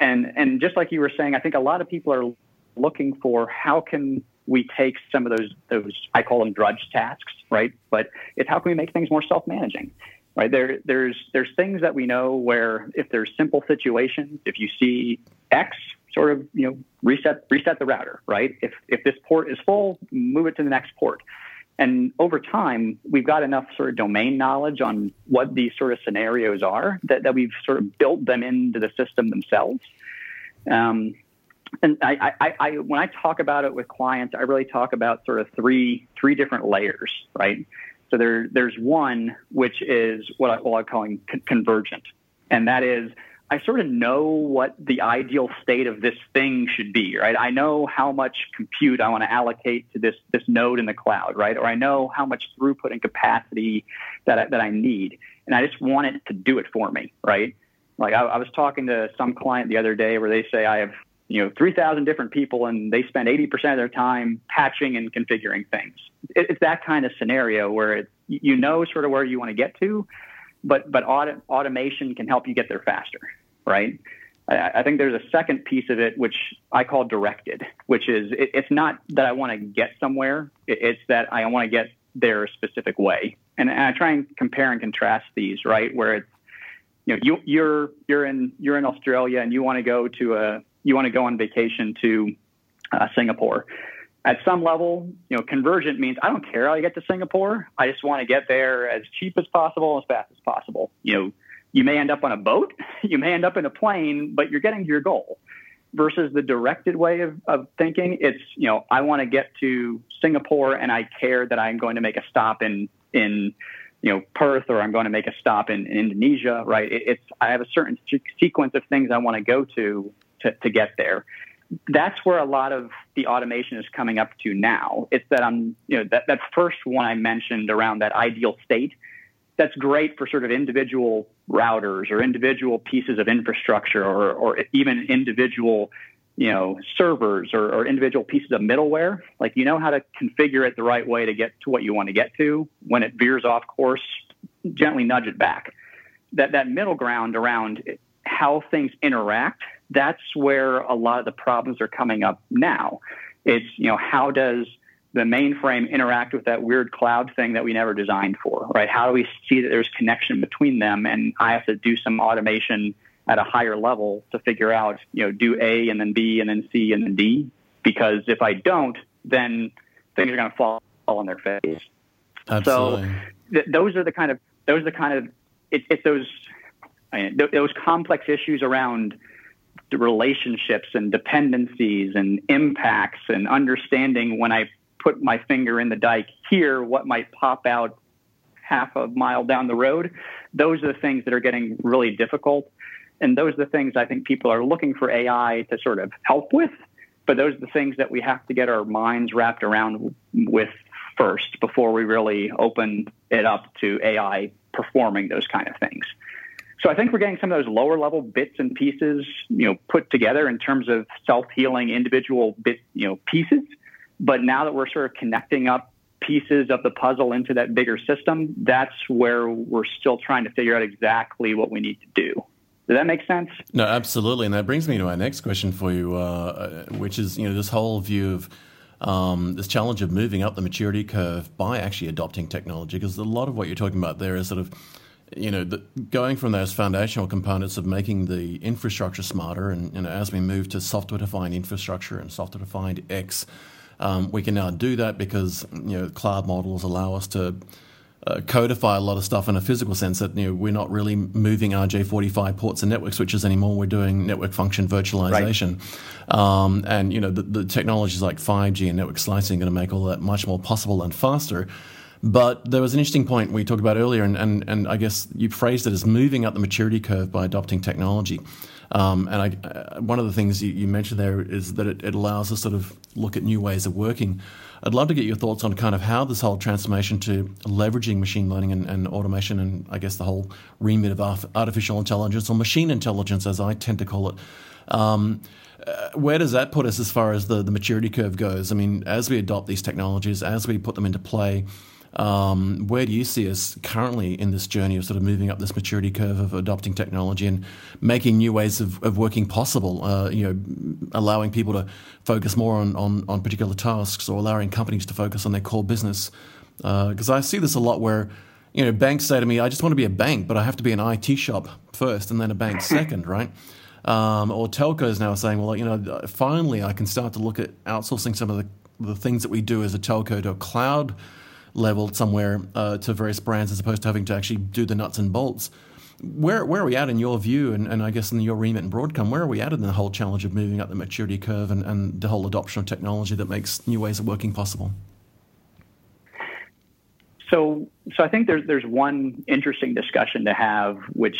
And and just like you were saying, I think a lot of people are looking for how can we take some of those those I call them drudge tasks, right? But it's how can we make things more self-managing, right? There there's there's things that we know where if there's simple situations, if you see X, sort of you know reset reset the router, right? If if this port is full, move it to the next port. And over time, we've got enough sort of domain knowledge on what these sort of scenarios are that, that we've sort of built them into the system themselves. Um, and I, I, I, when I talk about it with clients, I really talk about sort of three three different layers, right? So there there's one which is what I, what I'm calling con- convergent, and that is I sort of know what the ideal state of this thing should be, right? I know how much compute I want to allocate to this this node in the cloud, right? Or I know how much throughput and capacity that I, that I need, and I just want it to do it for me, right? Like I, I was talking to some client the other day where they say I have you know 3,000 different people and they spend 80% of their time patching and configuring things. It's that kind of scenario where it's, you know sort of where you want to get to, but but auto, automation can help you get there faster, right? I, I, think there's a second piece of it which I call directed, which is it, it's not that I want to get somewhere, it, it's that I want to get there a specific way, and, and I try and compare and contrast these, right? Where it's you know you you're you're in you're in Australia and you want to go to a you want to go on vacation to uh, Singapore. At some level, you know, convergent means I don't care how I get to Singapore. I just want to get there as cheap as possible, as fast as possible. You know, you may end up on a boat, you may end up in a plane, but you're getting to your goal. Versus the directed way of, of thinking, it's you know, I want to get to Singapore and I care that I'm going to make a stop in in you know Perth or I'm going to make a stop in, in Indonesia, right? It, it's I have a certain sequence of things I want to go to, to to get there. That's where a lot of the automation is coming up to now. It's that I'm you know that that first one I mentioned around that ideal state. That's great for sort of individual routers or individual pieces of infrastructure or or even individual you know, servers or, or, individual pieces of middleware. Like you know how to configure it the right way to get to what you want to get to. When it veers off course, gently nudge it back. That that middle ground around how things interact, that's where a lot of the problems are coming up now. It's, you know, how does the mainframe interact with that weird cloud thing that we never designed for, right? How do we see that there's connection between them and I have to do some automation at a higher level to figure out, you know, do A and then B and then C and then D. Because if I don't, then things are going to fall on their face. Absolutely. So th- those are the kind of those are the kind of it, it's those I mean, th- those complex issues around relationships and dependencies and impacts and understanding when I put my finger in the dike here, what might pop out half a mile down the road. Those are the things that are getting really difficult. And those are the things I think people are looking for AI to sort of help with. But those are the things that we have to get our minds wrapped around with first before we really open it up to AI performing those kind of things. So I think we're getting some of those lower level bits and pieces, you know, put together in terms of self healing individual bit, you know, pieces. But now that we're sort of connecting up pieces of the puzzle into that bigger system, that's where we're still trying to figure out exactly what we need to do. Does that make sense? No, absolutely. And that brings me to my next question for you, uh, which is you know this whole view of um, this challenge of moving up the maturity curve by actually adopting technology, because a lot of what you're talking about there is sort of you know, the, going from those foundational components of making the infrastructure smarter, and you know, as we move to software-defined infrastructure and software-defined X, um, we can now do that because you know cloud models allow us to uh, codify a lot of stuff in a physical sense that you know we're not really moving RJ45 ports and network switches anymore. We're doing network function virtualization, right. um, and you know the, the, technologies like 5G and network slicing are going to make all that much more possible and faster. But there was an interesting point we talked about earlier, and, and, and I guess you phrased it as moving up the maturity curve by adopting technology. Um, and I, uh, one of the things you, you, mentioned there is that it, it allows us sort of look at new ways of working. I'd love to get your thoughts on kind of how this whole transformation to leveraging machine learning and, and automation, and I guess the whole remit of artificial intelligence or machine intelligence, as I tend to call it. Um, uh, where does that put us as far as the, the maturity curve goes? I mean, as we adopt these technologies, as we put them into play, um, where do you see us currently in this journey of sort of moving up this maturity curve of adopting technology and making new ways of, of working possible? Uh, you know, allowing people to focus more on, on, on, particular tasks or allowing companies to focus on their core business. Because uh, I see this a lot where you know banks say to me, "I just want to be a bank, but I have to be an IT shop first, and then a bank second, right?" Um, or telcos now are saying, "Well, you know, finally I can start to look at outsourcing some of the the things that we do as a telco to a cloud." Leveled somewhere uh, to various brands as opposed to having to actually do the nuts and bolts. Where where are we at in your view, and, and I guess in your remit and Broadcom, where are we at in the whole challenge of moving up the maturity curve and, and the whole adoption of technology that makes new ways of working possible? So, so I think there's there's one interesting discussion to have, which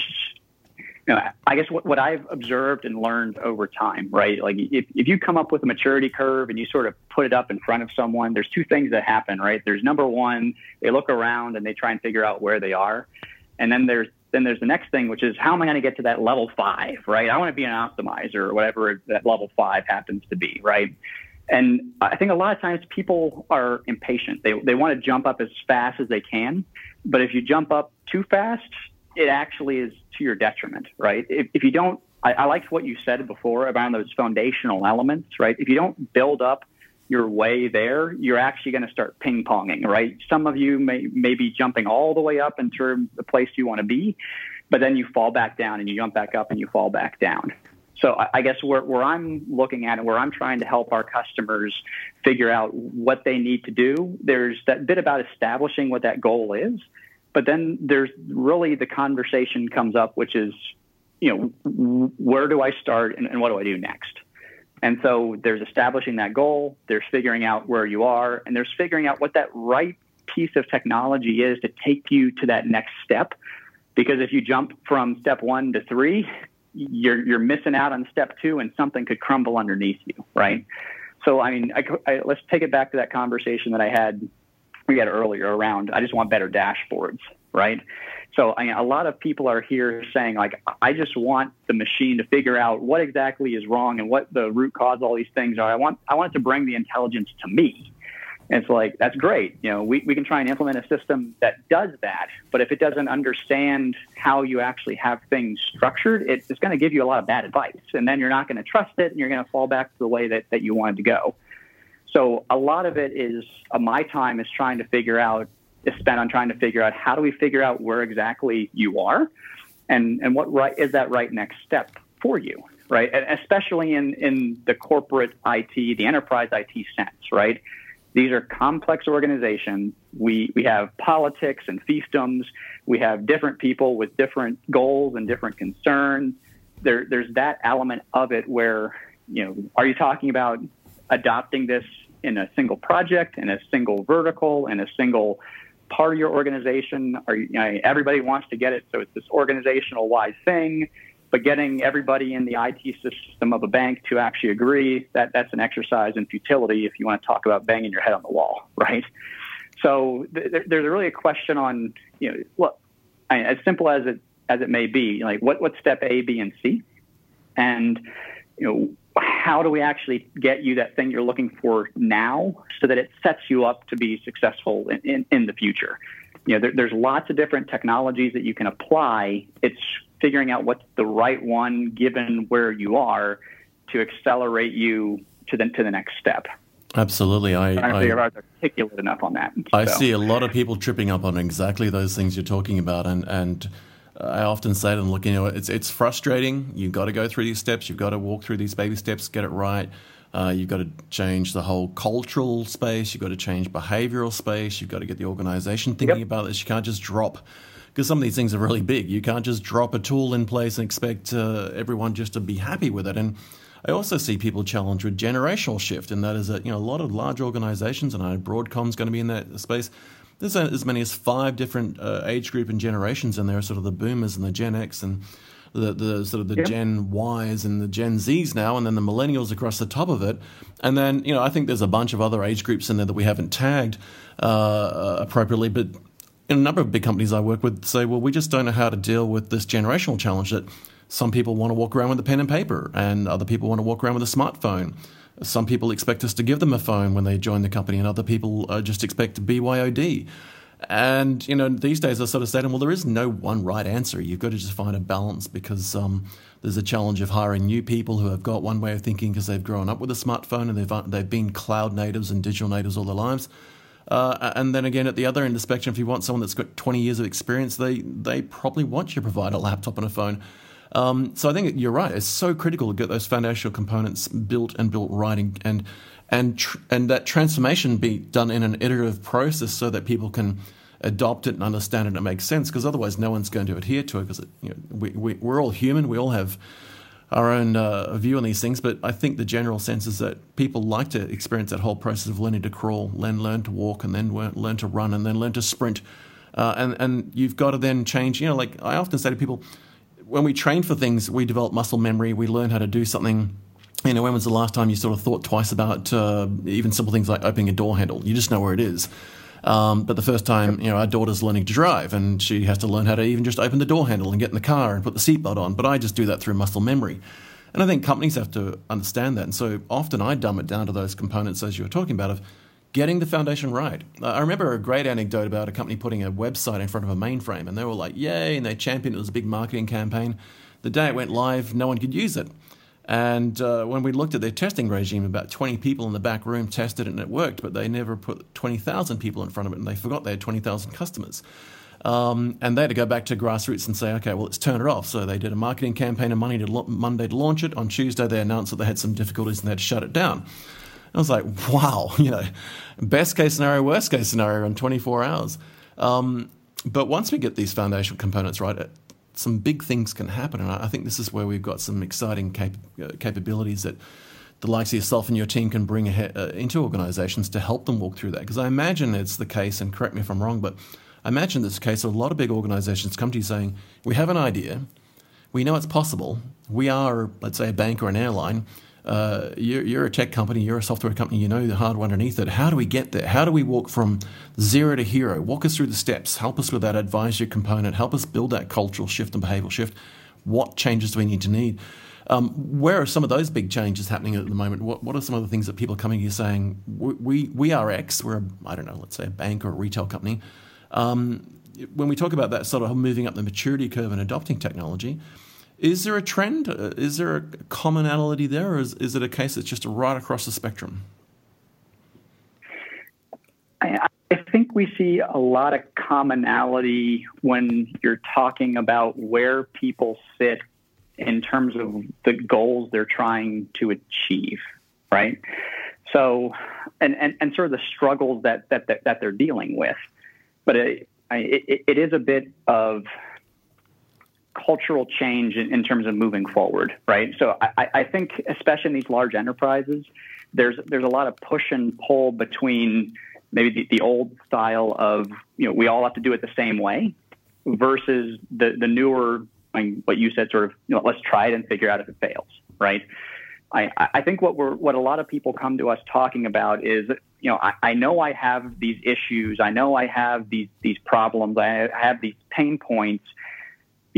you know, I guess what, what I've observed and learned over time, right? Like if, if you come up with a maturity curve and you sort of put it up in front of someone, there's two things that happen, right? There's number one, they look around and they try and figure out where they are. And then there's then there's the next thing, which is how am I going to get to that level five, right? I want to be an optimizer or whatever that level five happens to be, right? And I think a lot of times people are impatient. They, they want to jump up as fast as they can. But if you jump up too fast, it actually is to your detriment, right? If, if you don't, I, I liked what you said before about those foundational elements, right? If you don't build up your way there, you're actually going to start ping ponging, right? Some of you may, may be jumping all the way up into the place you want to be, but then you fall back down and you jump back up and you fall back down. So I guess where, where I'm looking at and where I'm trying to help our customers figure out what they need to do, there's that bit about establishing what that goal is. But then there's really the conversation comes up, which is, you know, where do I start and, and what do I do next? And so there's establishing that goal, there's figuring out where you are, and there's figuring out what that right piece of technology is to take you to that next step. Because if you jump from step one to three, you're you're missing out on step two, and something could crumble underneath you, right? So, I mean, I, I, let's take it back to that conversation that I had we had earlier around. I just want better dashboards, right? So, I mean, a lot of people are here saying like, I just want the machine to figure out what exactly is wrong and what the root cause all these things are. I want I want it to bring the intelligence to me, and it's like, that's great. You know, we, we can try and implement a system that does that. But if it doesn't understand how you actually have things structured, it's going to give you a lot of bad advice. And then you're not going to trust it and you're going to fall back to the way that, that you wanted to go. So a lot of it is uh, my time is trying to figure out, is spent on trying to figure out how do we figure out where exactly you are and, and what right is that right next step for you right? And especially in, in the corporate IT, the enterprise IT sense, right? These are complex organizations. We, we have politics and fiefdoms. We have different people with different goals and different concerns. There, there's that element of it where, you know, are you talking about adopting this in a single project, in a single vertical, in a single part of your organization? Are you, you know, everybody wants to get it, so it's this organizational wide thing but getting everybody in the IT system of a bank to actually agree that that's an exercise in futility if you want to talk about banging your head on the wall, right? So th- there's really a question on, you know, look, I as simple as it as it may be, like what what step A, B, and C, and you know how do we actually get you that thing you're looking for now so that it sets you up to be successful in, in, in the future you know there, there's lots of different technologies that you can apply it's figuring out what's the right one given where you are to accelerate you to the to the next step. Absolutely, I, I, I, I articulate enough on that. I so. see a lot of people tripping up on exactly those things you're talking about, and and I often say to them, look, you know, it's it's frustrating. You've got to go through these steps. You've got to walk through these baby steps, get it right. Uh, you've got to change the whole cultural space. You've got to change behavioral space. You've got to get the organization thinking yep. about this. You can't just drop because some of these things are really big. You can't just drop a tool in place and expect uh, everyone just to be happy with it. And I also see people challenge with generational shift, and that is that you know a lot of large organizations, and I know Broadcom's going to be in that space. There's as many as five different uh, age group and generations, and there sort of the boomers and the Gen X and the, the sort of the yep. Gen Ys and the Gen Zs now, and then the millennials across the top of it. And then, you know, I think there's a bunch of other age groups in there that we haven't tagged uh, appropriately, but a number of big companies I work with say, well, we just don't know how to deal with this generational challenge that some people want to walk around with a pen and paper, and other people want to walk around with a smartphone. Some people expect us to give them a phone when they join the company, and other people uh, just expect BYOD. And you know, these days I sort of say to them, well, there is no one right answer. You've got to just find a balance because um, there's a challenge of hiring new people who have got one way of thinking because they've grown up with a smartphone and they've uh, they've been cloud natives and digital natives all their lives. Uh, and then again, at the other end of the spectrum, if you want someone that's got 20 years of experience, they they probably want you to provide a laptop and a phone. Um, so I think you're right. It's so critical to get those foundational components built and built right, and and and, tr- and that transformation be done in an iterative process so that people can adopt it and understand it and it makes sense because otherwise no one's going to adhere to it because you know, we, we, we're all human. We all have our own uh, view on these things, but I think the general sense is that people like to experience that whole process of learning to crawl, then learn to walk, and then learn to run, and then learn to sprint. Uh, and and you've got to then change. You know, like I often say to people, when we train for things, we develop muscle memory. We learn how to do something. You know, when was the last time you sort of thought twice about uh, even simple things like opening a door handle? You just know where it is. Um, but the first time, you know, our daughter's learning to drive, and she has to learn how to even just open the door handle and get in the car and put the seatbelt on. But I just do that through muscle memory. And I think companies have to understand that. And so often I dumb it down to those components as you were talking about of getting the foundation right. I remember a great anecdote about a company putting a website in front of a mainframe, and they were like, yay, and they championed it was a big marketing campaign. The day it went live, no one could use it. And uh, when we looked at their testing regime, about 20 people in the back room tested it and it worked, but they never put 20,000 people in front of it and they forgot they had 20,000 customers. Um, and they had to go back to grassroots and say, okay, well, let's turn it off. So they did a marketing campaign on Monday to, Monday to launch it. On Tuesday, they announced that they had some difficulties and they had to shut it down. I was like, wow, you know, best case scenario, worst case scenario in 24 hours. Um, but once we get these foundational components right, some big things can happen. And I think this is where we've got some exciting cap- uh, capabilities that the likes of yourself and your team can bring uh, into organizations to help them walk through that. Because I imagine it's the case, and correct me if I'm wrong, but I imagine this case a lot of big organizations come to you saying, We have an idea, we know it's possible, we are, let's say, a bank or an airline. Uh, you're, you're, a tech company, you're a software company, you know the hardware underneath it. How do we get there? How do we walk from zero to hero? Walk us through the steps. Help us with that advisory component. Help us build that cultural shift and behavioral shift. What changes do we need to need? Um, where are some of those big changes happening at the moment? What, what are some of the things that people are coming here saying, we, we, we are X, we're, a, I don't know, let's say a bank or a retail company. Um, when we talk about that sort of moving up the maturity curve and adopting technology, is there a trend? Uh, is there a commonality there, or is, is it a case that's just right across the spectrum? I, I think we see a lot of commonality when you're talking about where people sit in terms of the goals they're trying to achieve, right? So, and, and, and sort of the struggles that, that, that, that they're dealing with. But it, it, it is a bit of cultural change in, in, terms of moving forward, right? So I, I, think, especially in these large enterprises, there's there's a lot of push and pull between maybe the, the old style of you know we all have to do it the same way versus the the newer I mean, what you said sort of you know let's try it and figure out if it fails, right? I, I think what we're what a lot of people come to us talking about is you know I, I know I have these issues I know I have these these problems I have these pain points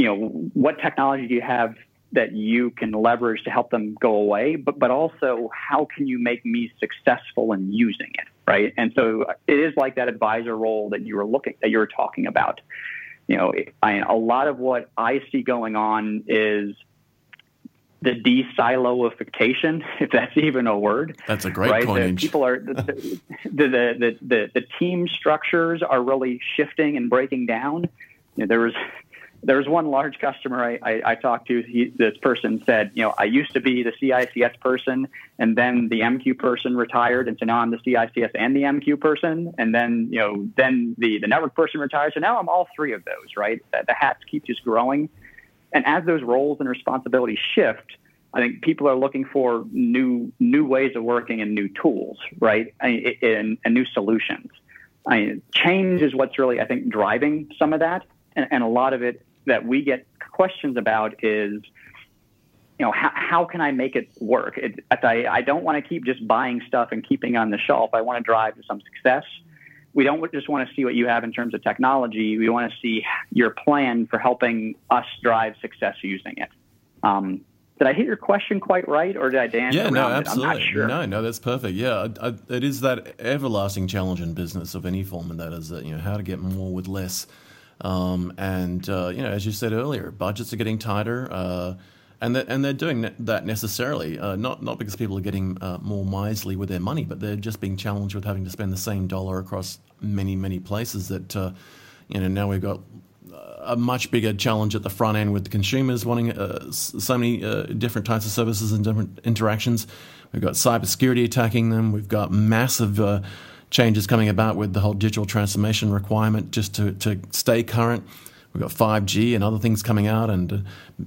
you know, what technology do you have that you can leverage to help them go away, but but also how can you make me successful in using it, right? And so it is like that advisor role that you were looking that you were talking about. You know, I, a lot of what I see going on is the de-siloification, if that's even a word. That's a great right? The people are the the, the, the, the, the team structures are really shifting and breaking down. You know, there was there was one large customer I, I, I talked to. He, this person said, you know, I used to be the CICS person, and then the MQ person retired, and so now I'm the CICS and the MQ person, and then you know, then the the network person retired, so now I'm all three of those. Right, the, the hats keep just growing, and as those roles and responsibilities shift, I think people are looking for new new ways of working and new tools, right, and, and new solutions. I mean, change is what's really, I think, driving some of that, and, and a lot of it that we get questions about is, you know, how, how can I make it work? It, I, I don't want to keep just buying stuff and keeping on the shelf. I want to drive to some success. We don't just want to see what you have in terms of technology. We want to see your plan for helping us drive success using it. Um, did I hit your question quite right, or did I dance? Yeah, no, absolutely. Sure. No, no, that's perfect. Yeah, I, I, it is that everlasting challenge in business of any form, and that is that you know how to get more with less. Um, and uh, you know, as you said earlier, budgets are getting tighter, uh, and and they're doing that necessarily uh, not not because people are getting uh, more miserly with their money, but they're just being challenged with having to spend the same dollar across many many places. That uh, you know now we've got a much bigger challenge at the front end with the consumers wanting uh, so many different types of services and different interactions. We've got cybersecurity attacking them. We've got massive changes coming about with the whole digital transformation requirement just to, to stay current. We've got 5G and other things coming out. And uh,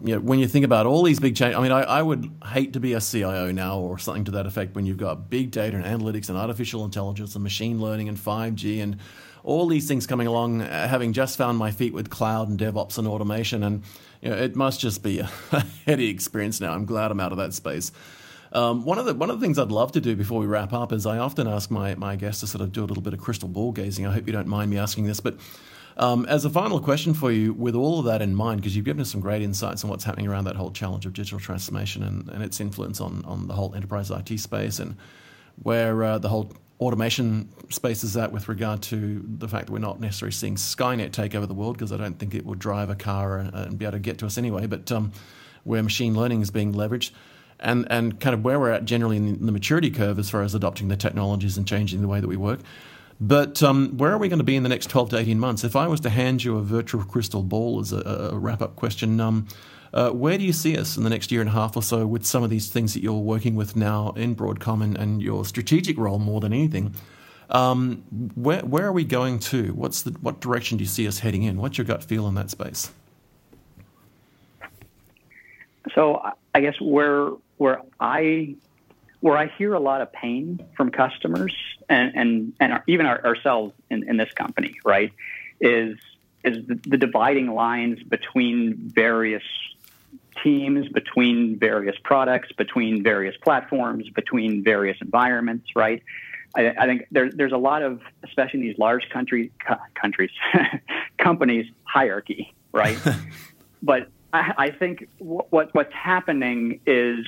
you know, when you think about all these big changes, I mean, I, I, would hate to be a CIO now or something to that effect when you've got big data and analytics and artificial intelligence and machine learning and 5G and all these things coming along, uh, having just found my feet with cloud and DevOps and automation. And you know, it must just be a heady experience now. I'm glad I'm out of that space. Um, one of the one of the things I'd love to do before we wrap up is I often ask my my guests to sort of do a little bit of crystal ball gazing. I hope you don't mind me asking this, but um, as a final question for you, with all of that in mind, because you've given us some great insights on what's happening around that whole challenge of digital transformation and, and its influence on on the whole enterprise IT space and where uh, the whole automation space is at with regard to the fact that we're not necessarily seeing Skynet take over the world because I don't think it would drive a car and, and, be able to get to us anyway, but um, where machine learning is being leveraged and, and kind of where we're at generally in the maturity curve as far as adopting the technologies and changing the way that we work. But um, where are we going to be in the next 12 to 18 months? If I was to hand you a virtual crystal ball as a, a wrap up question, um, uh, where do you see us in the next year and a half or so with some of these things that you're working with now in Broadcom and, and your strategic role more than anything? Um, where, where are we going to? What's the, what direction do you see us heading in? What's your gut feel in that space? So I guess where where I where I hear a lot of pain from customers and and, and our, even our, ourselves in, in this company, right, is is the, the dividing lines between various teams, between various products, between various platforms, between various environments, right? I, I think there, there's a lot of, especially in these large country, countries, companies, hierarchy, right? but I, I think what, what's happening is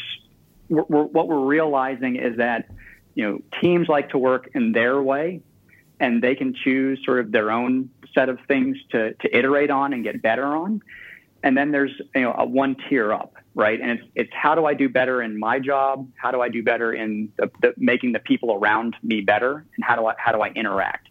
we're, we're, what we're realizing is that you know teams like to work in their way, and they can choose sort of their own set of things to to iterate on and get better on. And then there's you know a one tier up right? And it's it's how do i do better in my job? How do i do better in the, the, making the people around me better? And how do i how do i interact?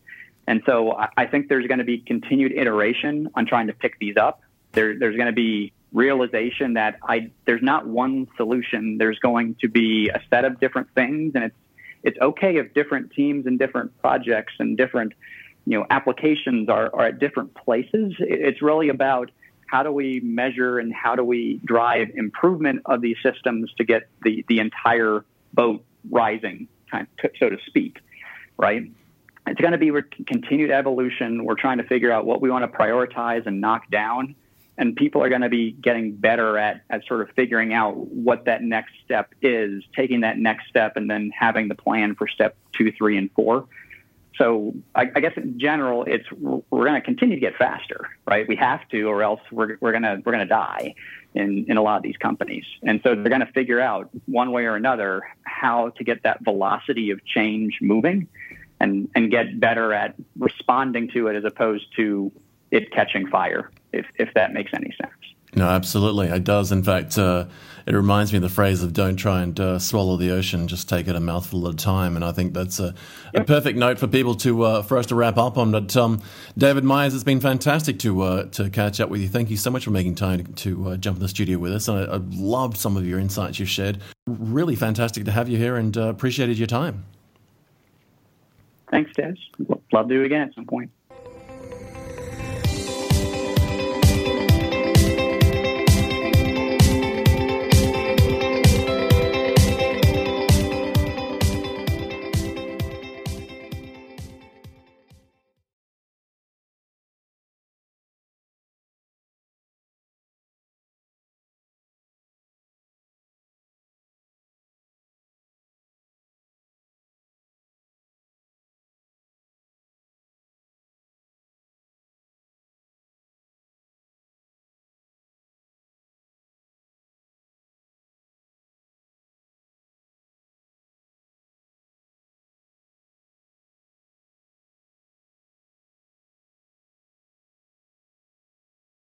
And so i, I think there's going to be continued iteration on trying to pick these up. There, there's going to be realization that i there's not one solution there's going to be a set of different things and it's it's okay if different teams and different projects and different you know applications are, are at different places it's really about how do we measure and how do we drive improvement of these systems to get the, the entire boat rising, so to speak, right? It's going to be continued evolution. We're trying to figure out what we want to prioritize and knock down. And people are going to be getting better at, at sort of figuring out what that next step is, taking that next step, and then having the plan for step two, three, and four so I, I, guess in general, it's we're going to continue to get faster, right? We have to, or else we're we're going to we're going to die in in a lot of these companies. And so they're going to figure out one way or another how to get that velocity of change moving, and and get better at responding to it as opposed to it catching fire. If if that makes any sense. No, absolutely, it does. In fact, uh, it reminds me of the phrase of "Don't try and uh, swallow the ocean; just take it a mouthful at a time." And I think that's a, yep. a perfect note for people to uh, for us to wrap up on. But um, David Myers, it's been fantastic to uh, to catch up with you. Thank you so much for making time to, to uh, jump in the studio with us. And I, I, loved some of your insights you shared. Really fantastic to have you here, and uh, appreciated your time. Thanks, Dez. Love to do it again at some point.